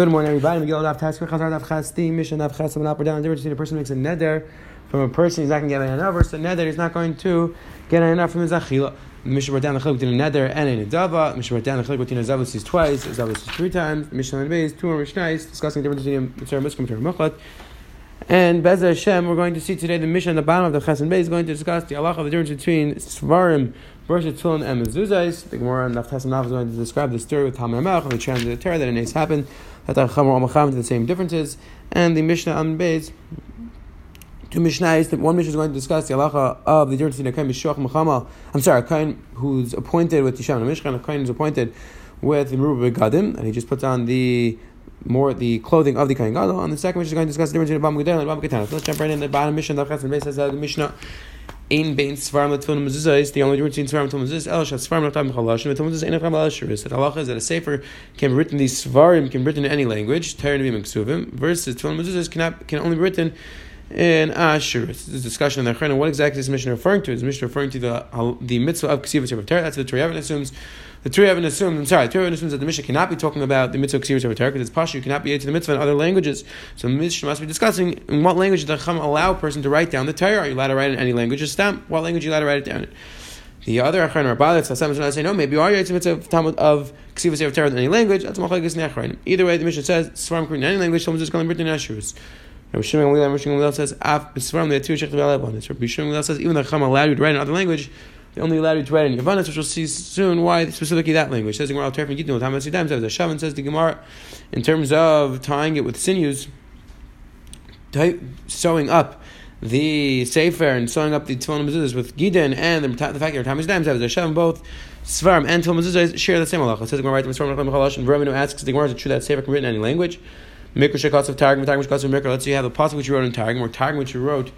Good morning, everybody. Megillah Daf Tasker Chazar Daf Chasti Mishnah Daf Chasam up or down. The difference between a person makes a neder from a person he's not going to get enough versus neder he's not going to get enough from his achila. Mishnah brought down the chiluk between a neder and a nedava. Mishnah brought down the chiluk between a zavus is twice, a zavus is three times. Mishnah and Beis two more mishnahs discussing the difference between Mitzvah Muslim and Muchlat. And Bez Hashem, we're going to see today the Mishnah on the bottom of the Chesed Beis is going to discuss the halacha of the difference between Svarim versus Tefillin and Mezuzahs. The Gemara and Naftas and is going to describe the story with Talmud Melech and the transit of the Torah that it happened that Amacham the same differences. And the Mishnah on Beis, two Mishnahs, one Mishnah is going to discuss the halacha of the difference between a Kain Mishach Mechama, I'm sorry, a Kain who's appointed with Tisham Mishkan, a Kain who's appointed with the Merubah Begadim, and he just puts on the more the clothing of the Kain Gadol. And the second Mishnah is going to discuss the difference between Bam Gedel and Bam. So let's jump right in the bottom Mishnah, the says the Mishnah Ein bein svarim latfilin mezuzah is the only difference between svarim and mezuzah. El shad svarim latam chalash and mezuzah ein acham alashiris. That halacha is that a sefer can be written these svarim can be written in any language. Nevim and ksuvim versus tefillin mezuzah cannot can only be written in Asher. This is a discussion in the Chayna. What exactly is the mission referring to? Is the mission referring to the the mitzvah of of Torah? That's what the Torah assumes. The Torah assumes, I'm sorry, the Torah assumes that the Mishnah cannot be talking about the mitzvah of Torah because it's Pasha, you cannot be to the mitzvah in other languages. So the Mishnah must be discussing in what language the Chacham allow a person to write down the Torah. Are you allowed to write in any language? Just stamp. What language are you allowed to write it down in? The other Achron Rabbalit, Sassam is going to say, no, maybe you are Yitzim mitzvah of, of Ksivas of Torah in any language. That's Machlekes Nechrain. Either way, the Mishnah says, in any language, someone's just going to be written in Asherus. Rabbi Shimon Gamliel, Rabbi Shimon Gamliel says, "Af b'svarim they two shechtav alabanis." Rabbi Shimon Gamliel says, even the Chacham allowed you to write in another language, they only allowed you to write in Yavanis, which we'll see soon why specifically that language. Says the Gemara. Says the says Gemara, in terms of tying it with sinews, sewing up the sefer and sewing up the tefillin mezuzahs with gidon and the, the fact that Tam Hasidam says the Shavan both. Svarim and Tefillin mezuzahs share the same halacha. Says the Gemara? The Svarim Chalash and Vermin asks the Gemara, is it true that sefer can be written in any language? Mikra Shekatz of Targum, Targum Shekatz of Mikra. Let's say you have a passage which you wrote in Targum, or Targum which you wrote,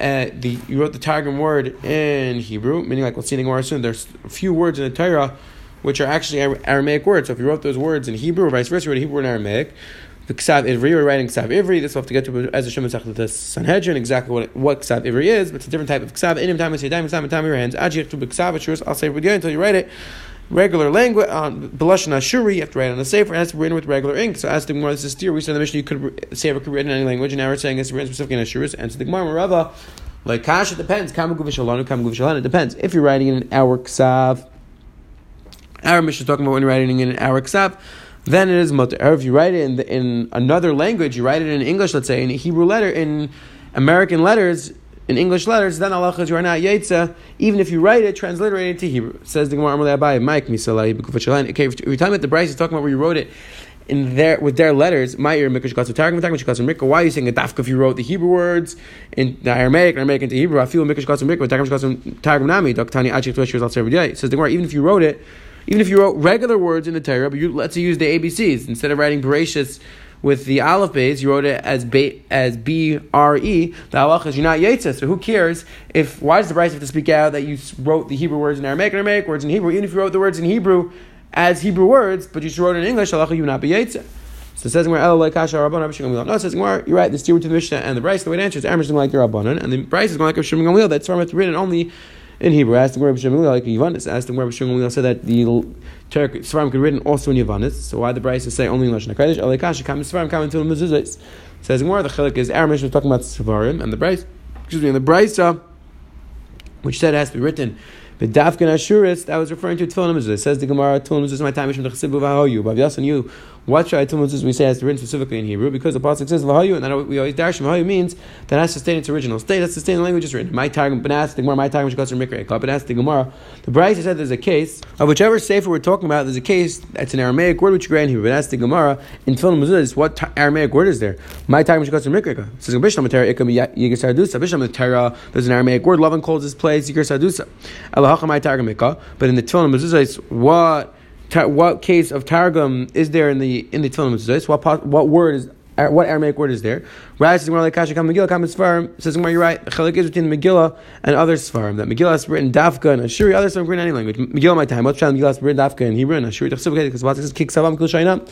uh, the you wrote the Targum word in Hebrew, meaning like we'll see in Gemara soon. There's a few words in the Torah which are actually Aramaic words. So if you wrote those words in Hebrew or vice versa, you wrote Hebrew in Aramaic. The Ksav Ivri, we're writing Ksav Ivri. This we'll have to get to as a Shemon the Sanhedrin, exactly what what Ksav Ivri is, but it's a different type of Ksav. Inim time is time, time, time, your hands. Ajir to Ksav, I'll say it again until you write it regular language on Belashon Ashuri, you have to write on the safer, it has to be written with regular ink. So as the Gemara, this is steer, we said in the Mishnah you could it could be written in any language, and now we're saying it's written specifically in Ashuri. And so the Gemara Rava, like Kash, it depends. Kama Guvishalanu, Kama Guvishalan, it depends. If you're writing in our Ksav, our Mishnah is talking about when you're writing in our Ksav, then it is mutter. Or if you write it in, the, in another language, you write it in English, let's say, in Hebrew letter, in American letters, in English letters, then Allah you are not Yetza, even if you write it, transliterate it to Hebrew. Says the Gemara Amalei Mike Misalai, Okay, if you're talking about the Bryce, is talking about where you wrote it in their with their letters, my ear Mikash Katsu Targum, Targum Shikatsu Mikra. Why are you saying a dafka if you wrote the Hebrew words in the Aramaic, and Aramaic into Hebrew? I feel Mikash Katsu Mikra, Targum Shikatsu Targum Nami, Doktani Achik Tuesh Years every day. Says the Gemara, even if you wrote it, even if you wrote regular words in the Torah, but you, let's use the ABCs instead of writing Bereshis with the aleph base, you wrote it as be, as B R E. The halach is you're not yetzah. So who cares if why does the Bryce have to speak out that you wrote the Hebrew words in Aramaic, and Aramaic words in Hebrew? Even if you wrote the words in Hebrew as Hebrew words, but you wrote it in English, halacha you not be yetzah. So it says where El Kasha Rabban Rabbi Shimon No, it says where you're right. The steward to the Mishnah and the Bryce. The way to answer is is like the Rabbanon, and the Bryce is going like a Shimon Gamliel. That's from it's written only in Hebrew. Asked the Rabbi Shimon like Yavanis. Asked the Rabbi Shimon said that the Svarim could written also in Yavanis. So why the is say only in Lashon Hakodesh? Alekash kam Svarim kam into mezuzos. Says more the chilik is Aramesh was talking about Svarim and the Bryce. Excuse me, and the Bryce, which said it has to be written but Dafkan Ashuris, that was referring to Tefillin. It says the Gemara, Tefillin Mezuzah, my time, Mishim Chesibu Vahoyu. But Yasan, you, what should I Tefillin Mezuzah we say has written specifically in Hebrew? Because the Pasuk says Vahoyu, and then we always dash Vahoyu means that has to stay in its original state. That's in the language it's written. My Targum, but ask the Gemara, my Targum, goes from Mikra, but the Gemara. The Bryce said there's a case of whichever Sefer we're talking about, there's a case that's an Aramaic word which you grant in Hebrew. Ask the Gemara, in Tefillin Mezuzah, what Aramaic word is there? My Targum, which goes from Mikra. It says Bishlam Terra, Ikam Yigasar Dusa. Bishlam Terra, there's an Aramaic word. Lovin calls this place Yigasar Dusa. But in the Tefillin Mezuzahs, what what case of Targum is there in the in the Tefillin? What what word is what Aramaic word is there? Right, says Megillah. Says you're right. The chalik is between Megillah and other Svarim. That Megillah is written Dafka and Ashuri. Other Svarim written any language. Megillah my time. What's Megillah is written Dafka and Hebrew and Ashuri. Because what says Kik Savam Kul Shainam.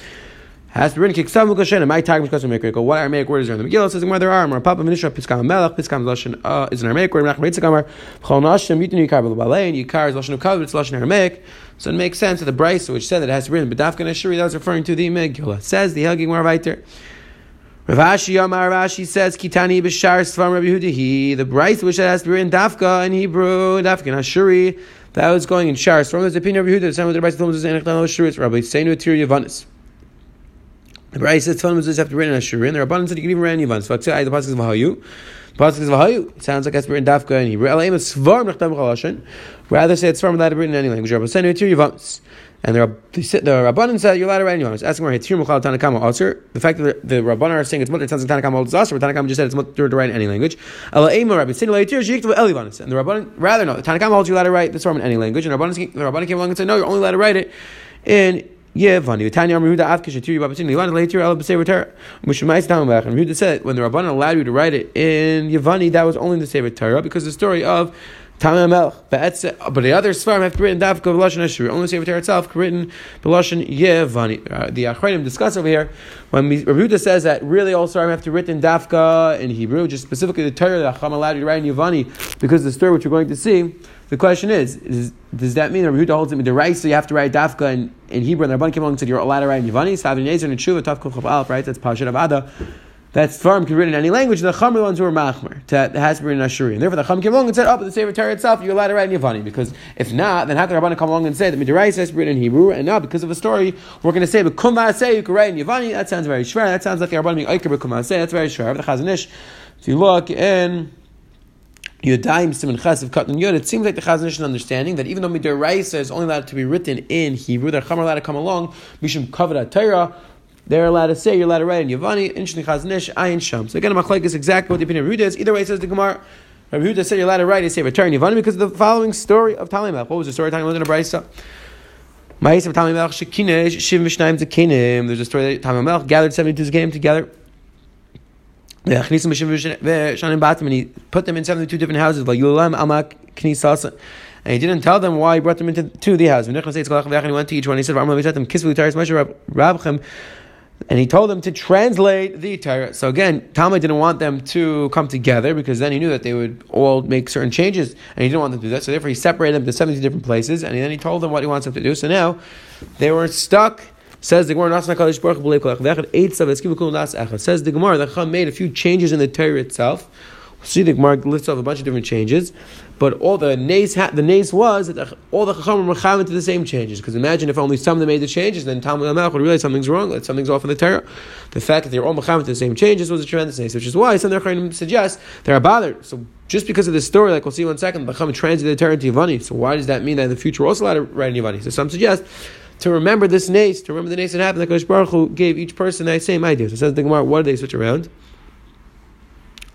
Has to be written kiksav l'koshen. My tag because of Mikra. What Aramaic word is there in the Megillah? Says where there are. Mar Papa Minisha Piskam Melech Piskam Lashon uh, is an Aramaic word. Menachem Yitzchak Amar Chol Nashim Yitin Yikar B'Balei and Yikar is Lashon of Kav. It's Lashon Aramaic. So it makes sense that the Bryce which said that it has to be written B'Dafka Nashuri that was referring to the Megillah. Says the Helging Mar Vayter. Rav Ashi Amar Rashi says Kitani B'Shar Svam Rabbi Yehuda. The Bryce which has to be written Dafka in Hebrew Dafka Nashuri. That was going in Shar. From the opinion of Yehuda, the same with the Bryce told us in Shuri. Rabbi Seinu Tir Yavanis. The Bryce says Tefillin mezuzahs have to written in Ashurin. There are abundance that you can even write Yavans. So the pasuk is Vahayu. The pasuk is Vahayu. It sounds like it's written Dafka in Hebrew. Elaim is Svarm Nachtam Chalashin. Rather say it's Svarm without written in any language. Rabbi Seinu Tir Yavanis. And the, the, the Rabbanan said you're allowed to write Yavans. Asking where Hitir Mukhal Tanakama Aser. The fact that the, the Rabbanan are saying it's mutter, it sounds like Tanakama Aser, but Tanakama just said it's mutter to write in any language. Elaim Rabbi Seinu Hitir Shikta Elivanis. And the Rabbanan, rather no, the Tanakama holds you allowed to write the Svarm in any language. And the the Rabbanan came along and said no, you're only allowed to write it in Yevani. Tanya Amar Yehuda Avkish Atiri Babatini. Yevani later Ela B'Sever Torah. Mishmais Tamabach. And Yehuda said when the Rabbanan allowed you to write it in Yevani, that was only in the Sefer Torah because the story of Tamim Melch. But the other Svarim have written Davka B'Lashon Ashur. Only the Sefer Torah itself written B'Lashon Yevani. Uh, the Achronim discuss over here when Yehuda says that really all Svarim have to written Davka in Hebrew, just specifically the Torah that Chacham allowed you to write in Yevani because the story which we're going to see. The question is, is does that mean that Yehuda holds it the right? So you have to write Dafka in, in Hebrew, and Rabban came along and said you're allowed to write in Yavani. Savin Yezer and Tshuva Tav Kol Alf, right? That's Pashat Avada. That's farm can be written in any language. The Chumra ones were Machmer. That has to be written in Ashuri. And therefore the Chum came along and said, oh, but the Sefer Torah itself, you're allowed to write in Yavani. Because if not, then how can the Rabban come along and say that Midirais has to be written in Hebrew? And now, because of a story, we're going to say, but Kum say you can write in Yavani. That sounds very shver. That sounds like the Rabban being Eiker Kum That's very shver. The Chazon Ish, if you look in Yudayim Simon Ches of Katan Yud, it seems like the Chazon Ish understanding that even though Midiraisa is only allowed to be written in Hebrew, they're allowed to come along, Mishum Kavod Torah, they're allowed to say, you're allowed to write in Yavani, in Shni Chazon Ish, Ayin Sham. So again, Machlaik is exactly what the opinion of Yehuda is. Either way, it says the Gemara, Rabbi Yehuda said you're allowed to write a Sefer return Yavani because of the following story of Talimach. What was the story of Talimach in a Brisa? There's a story that Talimach gathered 72 Zekinim together and he put them in 72 different houses. And he didn't tell them why he brought them into to the house. And he went to each one. He said, and he told them to translate the Torah. So again, Talmud didn't want them to come together because then he knew that they would all make certain changes, and he didn't want them to do that. So therefore, he separated them to 70 different places, and then he told them what he wants them to do. So now they were stuck Says the Gemara, Says the Gemara, the Chacham made a few changes in the Torah itself. See the Gemara lists off a bunch of different changes, but all the nays ha- the nays was that all the Chacham were chayav to the same changes. Because imagine if only some of them made the changes, then Talmud Amalek would realize something's wrong, that something's off in the Torah. The fact that they were all chayav to the same changes was a tremendous nays, which is why some of their suggest they're bothered. So just because of this story, like we'll see in one second, the Chacham translated the Torah into Yavani. So why does that mean that in the future we're also allowed to write in Yavani? So some suggest to remember this nace, to remember the nace that happened, that Kosh Baruch Hu gave each person the same idea. So says the Gemara, what did they switch around?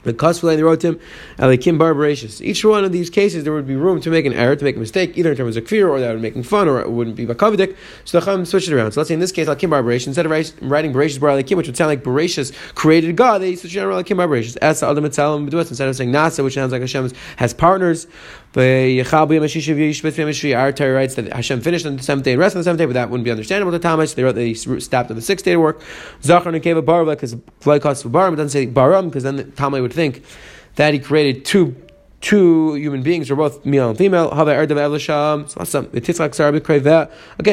The they wrote to him, uh, Alikim Barbaratius. Each one of these cases, there would be room to make an error, to make a mistake, either in terms of kfir, or that would making fun, or it wouldn't be bakavidik. So the Chum switched it around. So let's say in this case, Alikim Barbaratius, instead of writing Baratius Bar Alikim, which would sound like Baratius created God, they switched it around Alikim Barbaratius. Asa Adam instead of saying Nasa, which sounds like Hashem has partners, Torah writes that Hashem finished on the seventh day and rested on the seventh day, but that wouldn't be understandable to Thomas. They wrote that he stopped on the sixth day to work. Zachar and Keva Barum, because for Barum, doesn't say Barum, because then Thomas would think that he created two two human beings are both male and female. Again,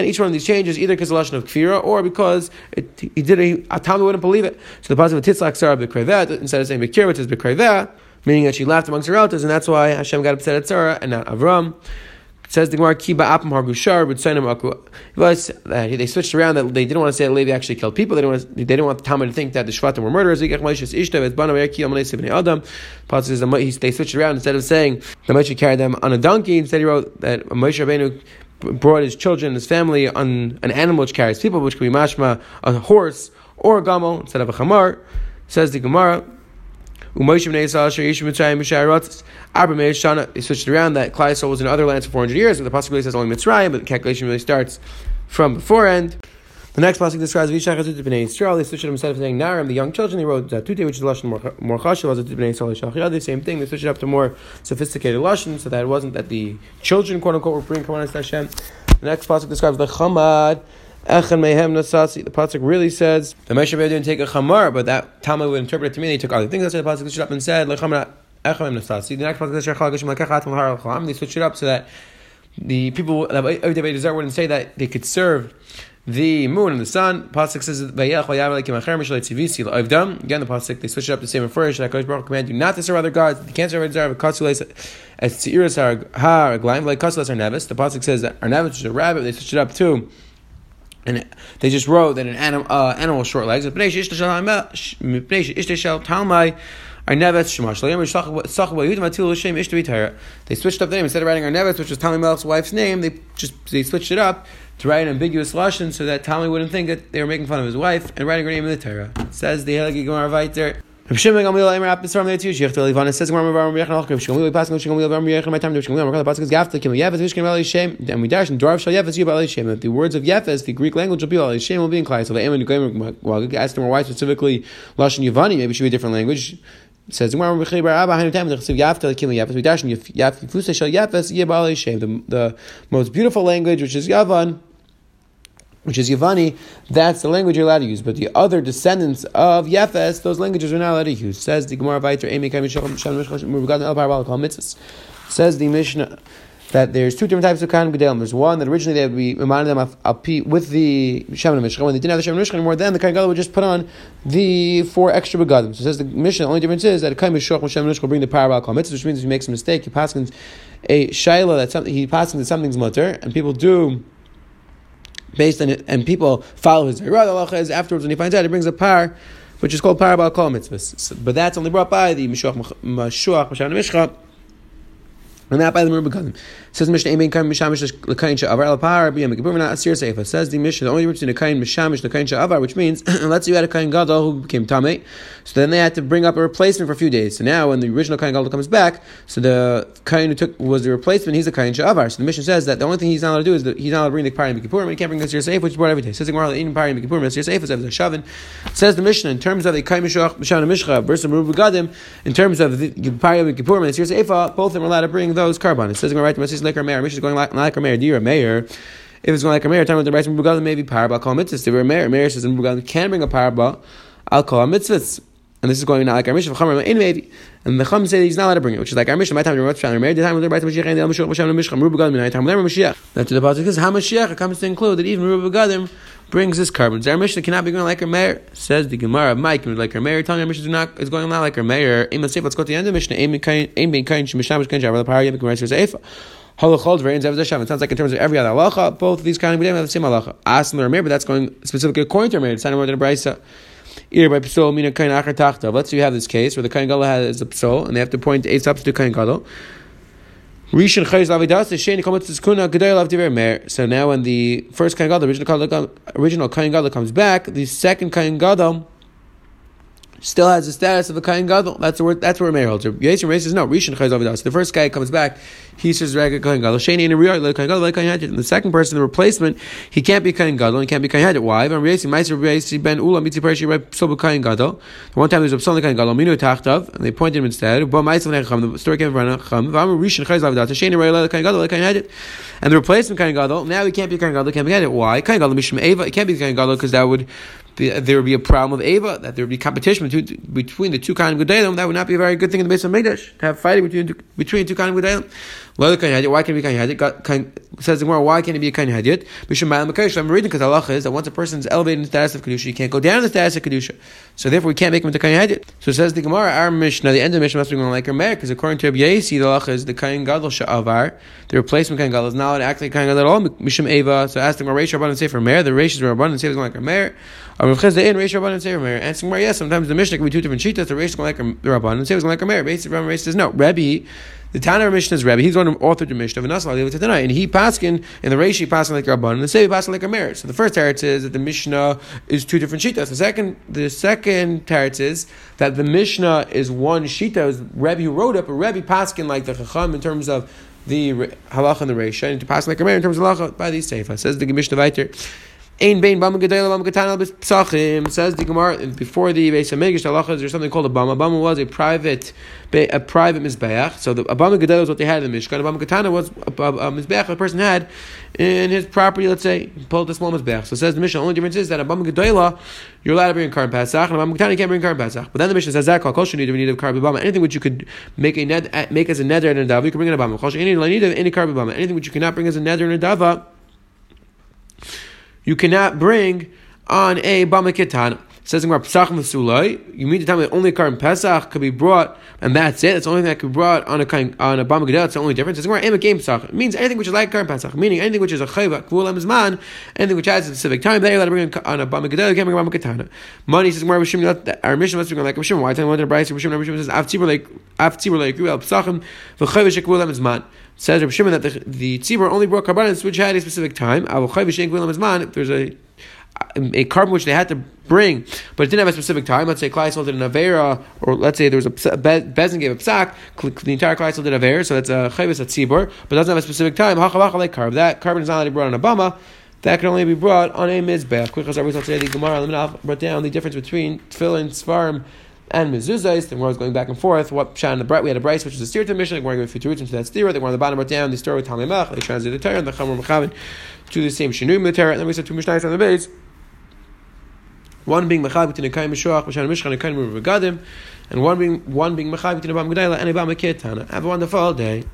each one of these changes either because of the lashon of kfira or because it, he did a, a Talmud wouldn't believe it. So the positive titzlak sarah b'krevet instead of saying b'kir, which is b'krevet meaning that she laughed amongst her relatives, and that's why Hashem got upset at Sarah and not Avram. It says the Gemara, Kiba Apam Hargushar, but Sainim Aku. Was uh, they switched around that they didn't want to say that Levi actually killed people. They didn't want, they didn't want the Talmud to think that the Shvatim were murderers. They switched around instead of saying that Moshe carried them on a donkey. Instead, he wrote that Moshe Rabbeinu brought his children, his family on an animal which carries people, which could be mashma, a horse or a gamel instead of a chamar. Says the Gemara. They switched around that Klai was in other lands for 400 years, and the possibility says only Mitzrayim, but the calculation really starts from before end. The next passage describes Vishachazut b'nei Yisrael. They switched it instead of saying Naram, the young children, they wrote Zatute, which is Lashon more chashiv, Zatute b'nei Yisrael The same thing. They switched it up to more sophisticated Lashon, so that it wasn't that the children, quote unquote, were bringing Kavanah Hashem. The next passage describes the Chamad Echan mehem nasasi. The pasuk really says the Moshe didn't take a chamar, but that Talmud would interpret it to mean he took other things. That's why the pasuk switched up and said lechamar echan nasasi. The next pasuk says shachal malhar They switched it up so that the people that Desert wouldn't say that they could serve the moon and the sun. Pasuk says Again, the pasuk they switch it up to say first. That Kodesh Baruch command you not to serve other gods. You can't serve other gods. As tziras har gleim like kasulas are nevis. The pasuk says that our nevis is a rabbit. They switch it up too. And they just wrote that an animal, uh, animal short legs. They switched up the name instead of writing our Arnevetz, which was Tommy Melech's wife's name. They just they switched it up to write an ambiguous lashon so that Tommy wouldn't think that they were making fun of his wife and writing her name in the Torah. It says the Helagi Gemara Viter. From the words of Yefes the Greek language will be Bali Shem will be in Klai so the Emin Gamer well asked him why specifically Lashon Yavani maybe should be a different language says the the most beautiful language, which is Yavan, which is Yavani, that's the language you're allowed to use. But the other descendants of Yefes, those languages are not allowed to use. Says the Gemara Vayter, Says the Mishnah that there's two different types of Kahanim Gedalim. There's one that originally they would be reminding them of, with the Shemin Mishcha. When they didn't have the Shemin Mishcha anymore, then the Kahanim would just put on the four extra begadim. So it says the mission. The only difference is that a Mishcha Shemin Mishcha will bring the power of Mitzvah, which means if he makes a mistake, he passes a shaila that something he passes that something's mutter, and people do based on it, and people follow his is afterwards when he finds out, he brings a par, which is called par Kol Mitzvah. But that's only brought by the Mashuach Mashan Mishcha. And not by the Merubah Says Mishnah, Amen Kain Mishamish Lekain Sha'avar Alapar B'Yam Kippur Not Seifa. Says the Mishnah, the only difference between a Kain Mishamish Lekain Sha'avar, which means let's say you had a Kain Gadol who became Tameh, so then they had to bring up a replacement for a few days. So now when the original Kain Gadol comes back, so the Kain who took was the replacement, he's a Kain Sha'avar. So the Mishnah says that the only thing he's not allowed to do is that he's not allowed to bring the Pari and Kippur, he can't bring the Asir Seifa, which is brought every day. Says the Gemara, eating Pari and Kippur, Asir Seifa is a Shavin. Says the Mishnah, in terms of the Kain Mishach Mishana Mishcha versus Merubah Gadim, in terms of the Pari and Kippur and Seifa, both of them are allowed to bring those carbon. It says the right to Mrs. Leker Meir. Mishnah is going like a Meir, dear Mayor? If it's going like a Meir, time with the rice from maybe paraba call mitzvahs. If Meir, Meir says in Bugalim can bring a paraba, I'll call mitzvahs. And this is going like our mission. maybe. And the Chum say he's not allowed to bring it, which is like our mission. My time to Rav Meir. The time with the right Mashiach and the Mashiach Mashiach Mishcha. Ruba Gadim. My time with Mashiach. That's the pasuk is how Mashiach comes to include that even Ruba Gadim brings this carbon. Our mission cannot be going like our mayor. Says the Gemara, Mike, like our mayor. Telling our mission is not is going not like our mayor. Let's go to the end of the mission. Aim being kind. Shemishamish kind. Javar the power. Yabik says Eifa. Halachot variants of It sounds like in terms of every other halacha, both of these kind of have the same halacha. Ask the Rameir, but that's going specifically according to Rameir. It's not more than a brisa. By mina kain achar tachta. Let's say you have this case where the kain gadol has a psol, and they have to point a substitute kain gadol. Rishon chayz lavidas sheni kometz kuna gedei lav diver mer. So now when the first kain gadol, original original kain gadol comes back, the second kain gadol still has the status of a kain gadol. That's where that's where Meir holds. Yisrael Meir says no. Rishon chayz. The first guy comes back, he says regular kain gadol. Sheni in a real kain gadol like kain And the second person, the replacement, he can't be kain gadol. He can't be kain hadit. Why? Ben Meiser Ben Ula Mitzi Perishi Psobu kain gadol. One time there's a psalm kain gadol minu tachtav, and they pointed him instead. But Meiser Necham. The story came from Necham. V'amar Rishon chayz avidas. Sheni regular kain gadol like kain hadit. And the replacement kain gadol now he can't be kain gadol. Can't be kain hadit. Why? Kain gadol mishum eva. It can't be kain gadol because that would there would be a problem of Ava, that there would be competition between, between the two kind of Gedalim, that would not be a very good thing in the base of Megdash, to have fighting between, between two kind of Gedalim. Why can it be kind hadid? Says the Gemara, why can't it be a kind hadid? I'm reading because Allah is that once a person is elevated in the status of kedusha, he can't go down in the status of kedusha. So therefore, we can't make him into kind hadid. So says the Gemara, our Mishnah, the end of the Mishnah must be going like Rameir, because according to Rabbi Yaisi, the Allah is the kain gadol sha'avar, the replacement kain gadol is not allowed to act like kain gadol at all. Mishum Eva. So ask the Gemara, Reish Rabban and Sefer Meir. The Reish is Rabban and is going like Rameir. Rav Chisda in Reish Rabban and Sefer Meir. Answering Gemara, yes. Sometimes the Mishnah can be two different shitas. The Reish is going like Rabban and Sefer is going like Rameir. Basically, Rabban says no. Rabbi the Tanner Mishnah is Rebbe. He's the one who authored the Mishnah of Anasal tonight, and he paskin in the Reishi paskin like Rabban, and the Sevi paskin like a Meir. So the first teretz is that the Mishnah is two different shitas. The second, the second teretz is that the Mishnah is one shita. Is Rebbe who wrote it, but Rebbe paskin like the Chacham in terms of the halacha and the Reisha, and to pass like a Meir in terms of halacha by these seifa. Says the Mishnah Vayter. Ein bein bama gedela bama katana psachim. Says the Gemara before the Beis Hamidrash halacha. There's something called a bama. Bama was a private, a private mizbeach. So the bama gedela was what they had in the Mishkan. A bama katana was a, a, a mizbeach a person had in his property. Let's say pulled a small mizbeach. So says the Mishnah. Only difference is that a bama gedela you're allowed to bring a carbon pasach, and a bama katana you can't bring a carbon pasach. But then the Mishnah says that kol need a carbon bama. Anything which you could make a ned, make as a neder and a dava, you can bring in a bama. Kol any carbon bama. Anything which you cannot bring as a neder and a dava you cannot bring on a Bama Ketana. Says in Pesach you mean to tell me that only a car in Pesach could be brought, and that's it? That's the only thing that could be brought on a on a Bama. It's the only difference. Says in game Pesach. It means anything which is like car in Pesach, meaning anything which is a chayva, kvulam zman, anything which has a specific time. You let to bring on a Bama Gedel. You can't bring a Bama Ketana. Money says more Our mission must be like Rishim. Why tell me what the Bryce Rishim? Rishim says Av Tzibur like Av Tzibur like Pesachim v'chayva shekvulam zman. Says Rav Shimon that the, the tzibur only brought karbanis which had a specific time. If there's a a carbon which they had to bring, but it didn't have a specific time. Let's say Kleisel did an Avera, or let's say there was a Bezin gave a psak, the entire Kleisel did Avera, so that's a Chavis at Tzibur, but doesn't have a specific time. carb. That carbon is not be brought on a Bama. That can only be brought on a Mizbech. Quick as I today, the Gemara brought down the difference between Tefillin, Svarim, and mezuzahs. The Gemara was going back and forth. What Shan the bright we had a Bryce, which is a steer to mission. The Gemara gave future into that steer. The Gemara on the bottom wrote down the story with Talmud Mach. They translated the Torah and the Chamor Mechavin to the same Shinui Torah. And then we said two Mishnayos on the base. One being Mechab between a Kaim Meshuach, Mishan Mishchan, and Kaim Regadim, and one being one being Mechab between a Bam Gedayla and a Bam Ketana. Have a wonderful day.